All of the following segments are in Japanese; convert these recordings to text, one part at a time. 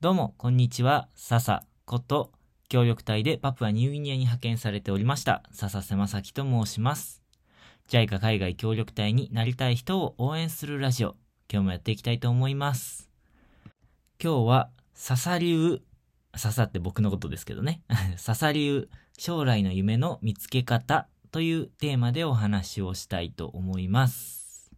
どうも、こんにちは。笹こと、協力隊でパプアニューギニアに派遣されておりました、笹瀬正樹と申します。JICA 海外協力隊になりたい人を応援するラジオ、今日もやっていきたいと思います。今日は、笹流、笹って僕のことですけどね。笹流、将来の夢の見つけ方というテーマでお話をしたいと思います。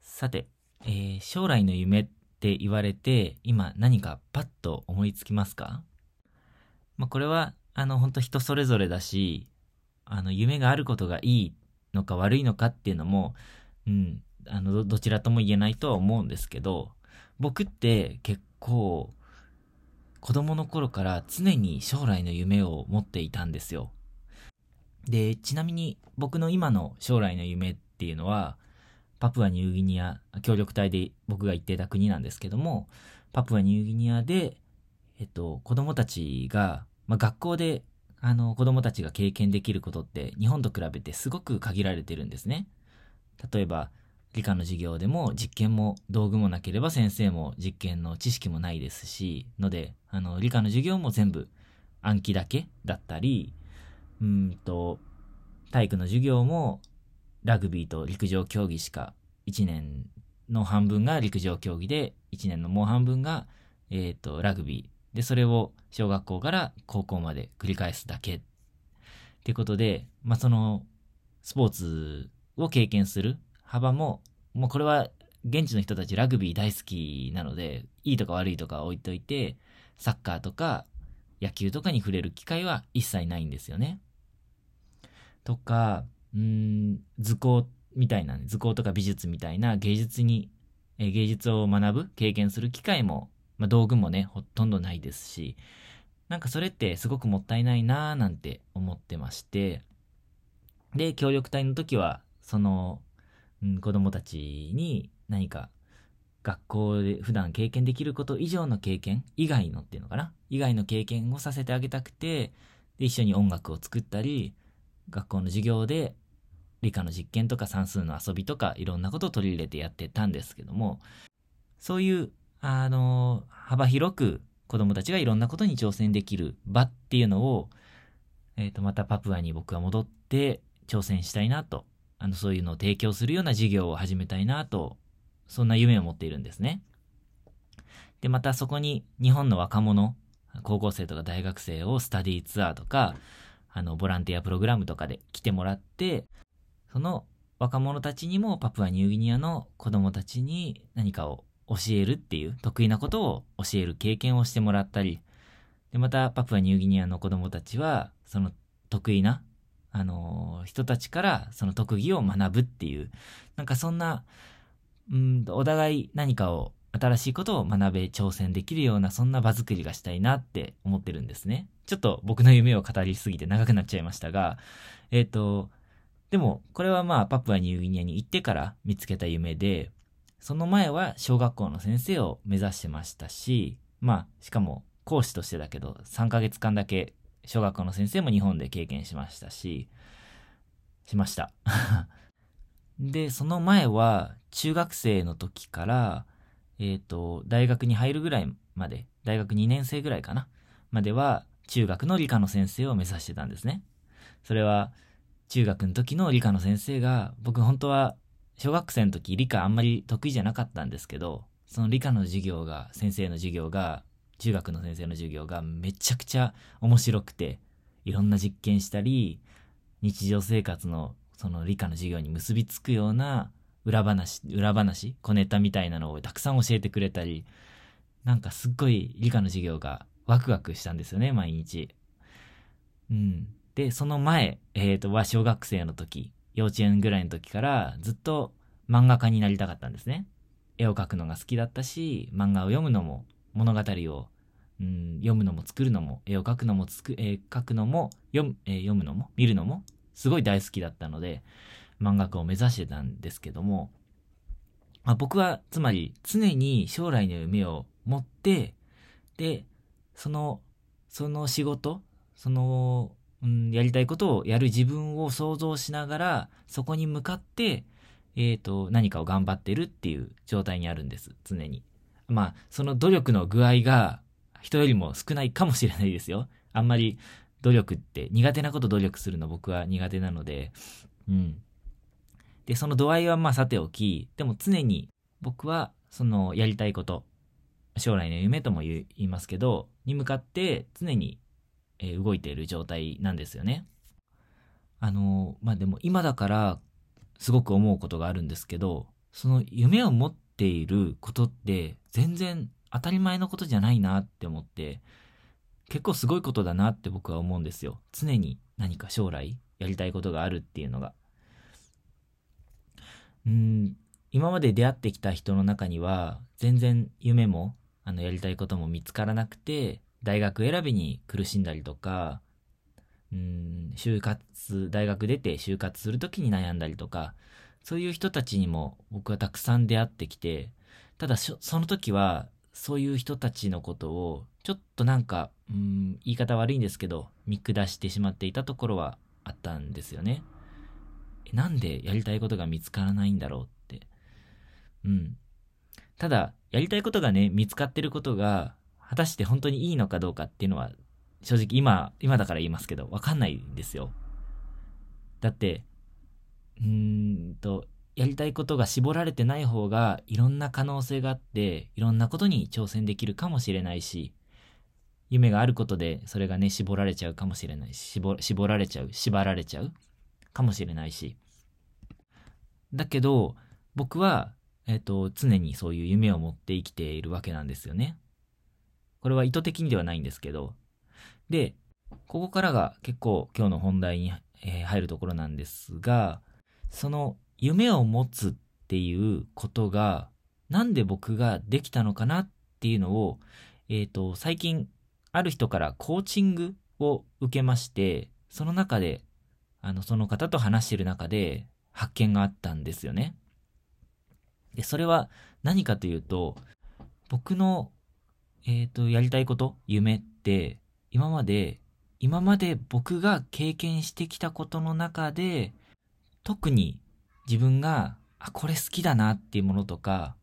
さて、えー将来の夢って言われて、今何かパッと思いつきますか？まあ、これは、あの、本当人それぞれだし、あの、夢があることがいいのか悪いのかっていうのも、うん、あの、どどちらとも言えないとは思うんですけど、僕って結構、子供の頃から常に将来の夢を持っていたんですよ。で、ちなみに僕の今の将来の夢っていうのは、パプアニューギニア、協力隊で僕が行ってた国なんですけども、パプアニューギニアで、えっと、子供たちが、まあ、学校で、あの、子供たちが経験できることって、日本と比べてすごく限られてるんですね。例えば、理科の授業でも実験も道具もなければ先生も実験の知識もないですし、ので、あの、理科の授業も全部暗記だけだったり、うんと、体育の授業もラグビーと陸上競技しか1年の半分が陸上競技で1年のもう半分が、えっ、とラグビーでそれを小学校から高校まで繰り返すだけってことで、まあ、そのスポーツを経験する幅ももうこれは現地の人たちラグビー大好きなのでいいとか悪いとか置いといてサッカーとか野球とかに触れる機会は一切ないんですよね。とか、うん、図工みたいなね、図工とか美術みたいな芸術に、え芸術を学ぶ、経験する機会も、まあ、道具もね、ほとんどないですし、なんかそれってすごくもったいないなーなんて思ってまして、で、協力隊の時は、その、うん、子供たちに何か学校で普段経験できること以上の経験以外のっていうのかな以外の経験をさせてあげたくて、で、一緒に音楽を作ったり、学校の授業で理科の実験とか算数の遊びとかいろんなことを取り入れてやってたんですけども、そういう、あの、幅広く子供たちがいろんなことに挑戦できる場っていうのを、えっ、と、またパプアに僕は戻って挑戦したいなと、あの、そういうのを提供するような授業を始めたいなと、そんな夢を持っているんですね。で、またそこに日本の若者、高校生とか大学生をスタディーツアーとか、あの、ボランティアプログラムとかで来てもらって、その若者たちにもパプアニューギニアの子供たちに何かを教えるっていう得意なことを教える経験をしてもらったり、で、またパプアニューギニアの子供たちは、その得意な、あのー人たちからその特技を学ぶっていう、なんかそんな、うん、お互い何かを、新しいことを学べ、挑戦できるような、そんな場作りがしたいなって思ってるんですね。ちょっと僕の夢を語りすぎて長くなっちゃいましたが、えっ、と、でも、これはまあ、パプアニューギニアに行ってから見つけた夢で、その前は小学校の先生を目指してましたし、まあ、しかも講師としてだけど、3ヶ月間だけ小学校の先生も日本で経験しましたし、しました。で、その前は中学生の時から、えっ、と、大学に入るぐらいまで、大学2年生ぐらいかな、までは中学の理科の先生を目指してたんですね。それは、中学の時の理科の先生が、僕本当は小学生の時理科あんまり得意じゃなかったんですけど、その理科の授業が、先生の授業が、中学の先生の授業がめちゃくちゃ面白くて、いろんな実験したり、日常生活のその理科の授業に結びつくような裏話、裏話、小ネタみたいなのをたくさん教えてくれたり、なんかすっごい理科の授業がワクワクしたんですよね、毎日。うん。で、その前、えっ、と、は小学生の時、幼稚園ぐらいの時からずっと漫画家になりたかったんですね。絵を描くのが好きだったし、漫画を読むのも、物語を、うん、読むのも作るのも、絵を描くのもつく、えー描くのも、読む、えー読むのも、見るのも、すごい大好きだったので、漫画家を目指してたんですけども、まあ、僕は、つまり、常に将来の夢を持って、で、その、その仕事、その、うん、やりたいことをやる自分を想像しながら、そこに向かって、えっ、と、何かを頑張ってるっていう状態にあるんです、常に。まあ、その努力の具合が、人よりも少ないかもしれないですよ。あんまり努力って苦手なこと努力するの僕は苦手なので、うん。で、その度合いはまあさておき、でも常に僕はそのやりたいこと、将来の夢とも言いますけど、に向かって常に、え動いている状態なんですよね。あの、まあでも今だからすごく思うことがあるんですけど、その夢を持っていることって全然当たり前のことじゃないなって思って、結構すごいことだなって僕は思うんですよ。常に何か将来やりたいことがあるっていうのが。うん、今まで出会ってきた人の中には、全然夢も、あの、やりたいことも見つからなくて、大学選びに苦しんだりとか、うん、就活、大学出て就活するときに悩んだりとか、そういう人たちにも僕はたくさん出会ってきて、ただその時は、そういう人たちのことを、ちょっとなんか、うん、言い方悪いんですけど、見下してしまっていたところはあったんですよね。なんでやりたいことが見つからないんだろうって。うん。ただ、やりたいことがね、見つかってることが、果たして本当にいいのかどうかっていうのは、正直今、今だから言いますけど、わかんないんですよ。だって、うーんと、やりたいことが絞られてない方が、いろんな可能性があって、いろんなことに挑戦できるかもしれないし、夢があることで、それがね、絞られちゃうかもしれないし、絞絞られちゃう、縛られちゃうかもしれないし。だけど、僕は、えっ、ー、と、常にそういう夢を持って生きているわけなんですよね。これは意図的にではないんですけど。で、ここからが結構今日の本題に、入るところなんですが、その夢を持つっていうことが、なんで僕ができたのかなっていうのを、えっ、ー、と、最近、ある人からコーチングを受けまして、その中で、あの、その方と話している中で、発見があったんですよね。で、それは何かというと、僕の、えっ、ー、と、やりたいこと、夢って、今まで、今まで僕が経験してきたことの中で、特に自分が、あ、これ好きだなっていうものとか、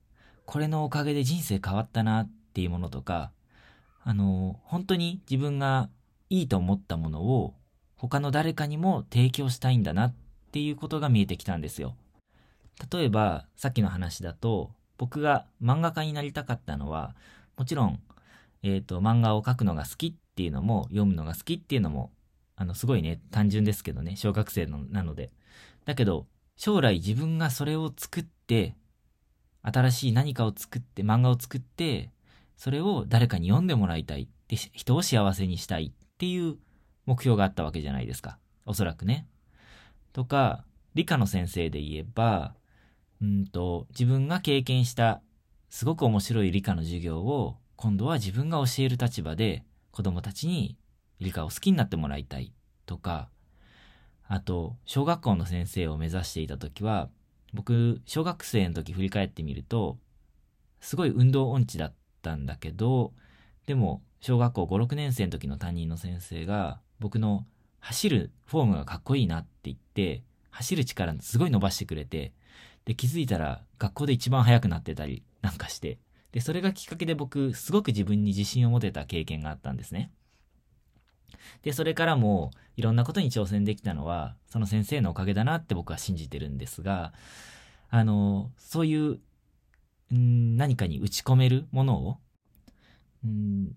これのおかげで人生変わったなっていうものとか、あの、本当に自分がいいと思ったものを他の誰かにも提供したいんだなっっていうことが見えてきたんですよ。例えば、さっきの話だと、僕が漫画家になりたかったのは、もちろん、えっ、ー、と、漫画を描くのが好きっていうのも、読むのが好きっていうのも、あの、すごいね、単純ですけどね、小学生のなので。だけど、将来自分がそれを作って、新しい何かを作って、漫画を作って、それを誰かに読んでもらいたいって、人を幸せにしたいっていう目標があったわけじゃないですか。おそらくね。とか、理科の先生で言えば、うんと、自分が経験したすごく面白い理科の授業を今度は自分が教える立場で子供たちに理科を好きになってもらいたい。とか、あと、小学校の先生を目指していた時は、僕、小学生の時振り返ってみると、すごい運動音痴だったんだけど、でも、小学校5、6年生の時の担任の先生が、僕の走るフォームがかっこいいなって言って、走る力すごい伸ばしてくれて、で、気づいたら学校で一番速くなってたりなんかして、で、それがきっかけで僕、すごく自分に自信を持てた経験があったんですね。で、それからもいろんなことに挑戦できたのは、その先生のおかげだなって僕は信じてるんですが、あの、そういう、ん何かに打ち込めるものを、ん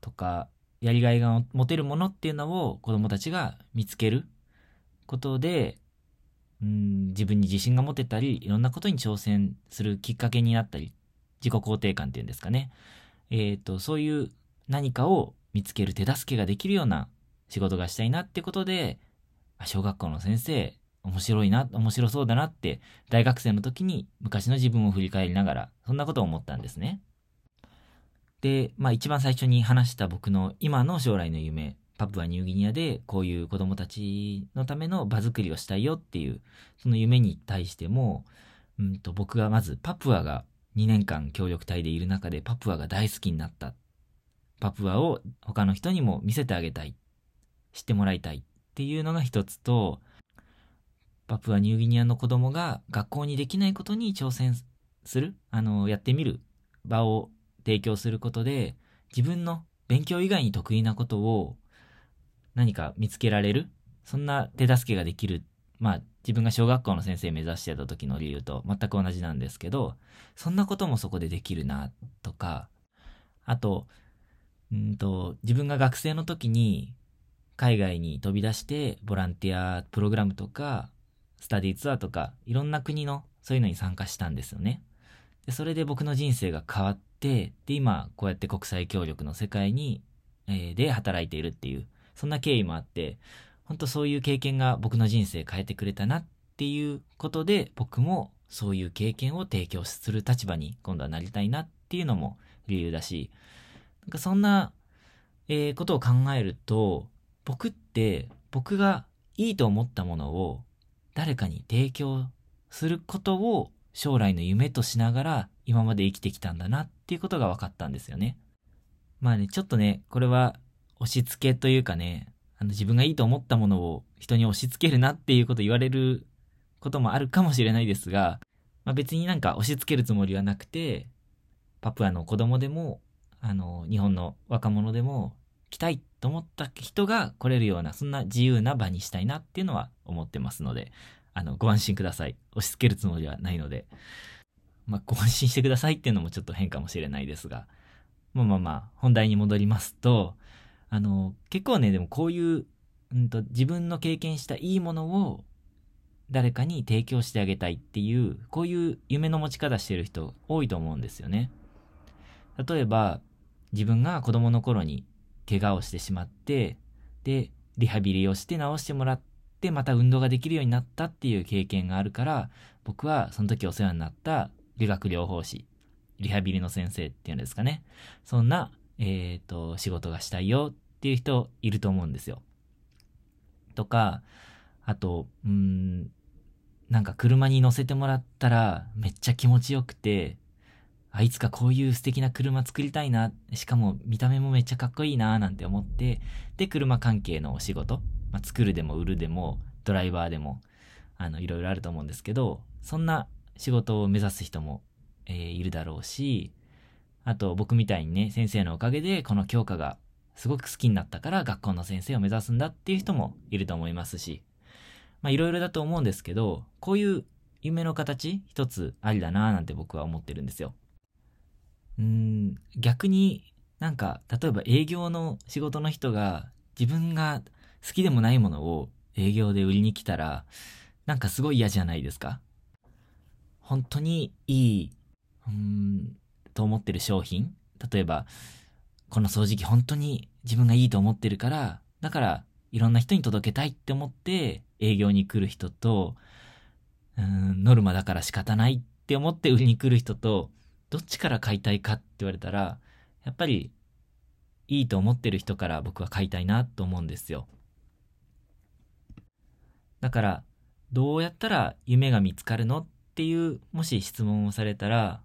とか、やりがいが持てるものっていうのを子供たちが見つけることで、うん、自分に自信が持てたり、いろんなことに挑戦するきっかけになったり、自己肯定感っていうんですかね。えっ、ー、と、そういう何かを見つける手助けができるような仕事がしたいなってことで、小学校の先生、面白いな、面白そうだなって、大学生の時に昔の自分を振り返りながら、そんなことを思ったんですね。で、まあ一番最初に話した僕の今の将来の夢、パプアニューギニアでこういう子供たちのための場作りをしたいよっていう、その夢に対しても、うんと僕がまずパプアが2年間協力隊でいる中でパプアが大好きになった。パプアを他の人にも見せてあげたい。知ってもらいたいっていうのが一つと、パプアニューギニアの子供が学校にできないことに挑戦する、あの、やってみる場を提供することで、自分の勉強以外に得意なことを何か見つけられるそんな手助けができる。まあ、自分が小学校の先生目指してた時の理由と全く同じなんですけど、そんなこともそこでできるな、とか、あと、んと、自分が学生の時に海外に飛び出してボランティアプログラムとか、スタディツアーとか、いろんな国のそういうのに参加したんですよね。で、それで僕の人生が変わって、で、今、こうやって国際協力の世界に、えー、で働いているっていう、そんな経緯もあって、本当そういう経験が僕の人生変えてくれたなっていうことで、僕もそういう経験を提供する立場に今度はなりたいなっていうのも理由だし、なんかそんな、えー、ことを考えると、僕って僕がいいと思ったものを誰かに提供することを将来の夢としながら今まで生きてきたんだなっていうことが分かったんですよね。まあね、ちょっとね、これは押し付けというかね、あの自分がいいと思ったものを人に押し付けるなっていうこと言われることもあるかもしれないですが、まあ、別になんか押し付けるつもりはなくて、パプアの子供でも、あの、日本の若者でも来たいと思った人が来れるような、そんな自由な場にしたいなっていうのは思ってますので、あの、ご安心ください。押し付けるつもりはないので。まあ、ご安心してくださいっていうのもちょっと変かもしれないですが。まあまあまあ、本題に戻りますと、あの、結構ね、でもこういう、うんと、自分の経験したいいものを誰かに提供してあげたいっていう、こういう夢の持ち方してる人多いと思うんですよね。例えば、自分が子供の頃に怪我をしてしまって、で、リハビリをして治してもらって、また運動ができるようになったっていう経験があるから、僕はその時お世話になった理学療法士、リハビリの先生っていうんですかね。そんな、えっ、ー、と、仕事がしたいよっていう人いると思うんですよ。とか、あと、うん、なんか車に乗せてもらったらめっちゃ気持ちよくて、あ、いつかこういう素敵な車作りたいな。しかも見た目もめっちゃかっこいいななんて思って、で、車関係のお仕事、まあ、作るでも売るでも、ドライバーでも、あの、いろいろあると思うんですけど、そんな仕事を目指す人も、えー、いるだろうし、あと僕みたいにね、先生のおかげでこの教科がすごく好きになったから学校の先生を目指すんだっていう人もいると思いますし、まあいろいろだと思うんですけど、こういう夢の形一つありだなぁなんて僕は思ってるんですよ。うん、逆になんか、例えば営業の仕事の人が自分が好きでもないものを営業で売りに来たら、なんかすごい嫌じゃないですか本当にいい、うん、と思ってる商品例えば、この掃除機本当に自分がいいと思ってるから、だからいろんな人に届けたいって思って営業に来る人と、うん、ノルマだから仕方ないって思って売りに来る人と、どっちから買いたいかって言われたら、やっぱり、いいと思ってる人から僕は買いたいなと思うんですよ。だから、どうやったら夢が見つかるのっていう、もし質問をされたら、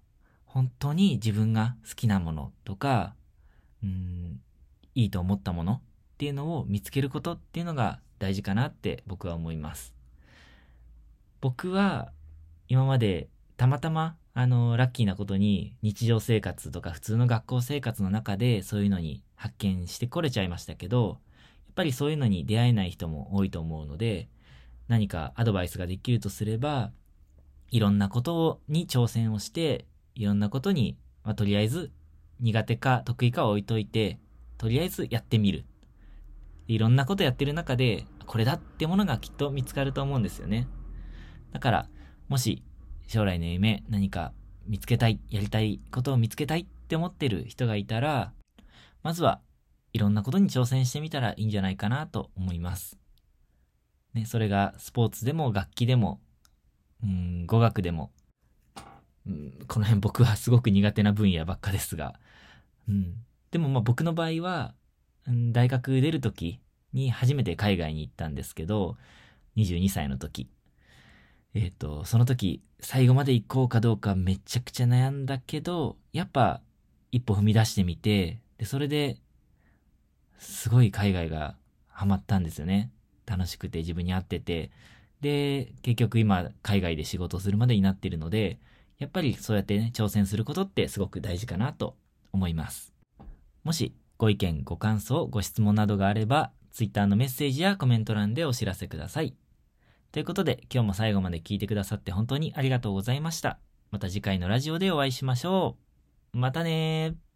本当に自分が好きなものとか、うん、いいと思ったものっていうのを見つけることっていうのが大事かなって僕は思います。僕は今までたまたまあの、ラッキーなことに日常生活とか普通の学校生活の中でそういうのに発見してこれちゃいましたけど、やっぱりそういうのに出会えない人も多いと思うので、何かアドバイスができるとすれば、いろんなことに挑戦をして、いろんなことに、まあ、とりあえず苦手か得意かは置いといて、とりあえずやってみる。いろんなことやってる中で、これだってものがきっと見つかると思うんですよね。だから、もし将来の夢、何か見つけたい、やりたいことを見つけたいって思ってる人がいたら、まずはいろんなことに挑戦してみたらいいんじゃないかなと思います。ね、それがスポーツでも楽器でも、うん、語学でも、うん、この辺僕はすごく苦手な分野ばっかですが、うん、でもまあ僕の場合は、うん、大学出る時に初めて海外に行ったんですけど、22歳の時。えっ、ー、と、その時、最後まで行こうかどうかめちゃくちゃ悩んだけど、やっぱ一歩踏み出してみて、で、それで、すごい海外がハマったんですよね。楽しくて自分に合ってて。で、結局今海外で仕事するまでになってるので、やっぱりそうやってね、挑戦することってすごく大事かなと思います。もしご意見、ご感想、ご質問などがあれば、Twitter のメッセージやコメント欄でお知らせください。ということで、今日も最後まで聞いてくださって本当にありがとうございました。また次回のラジオでお会いしましょう。またねー。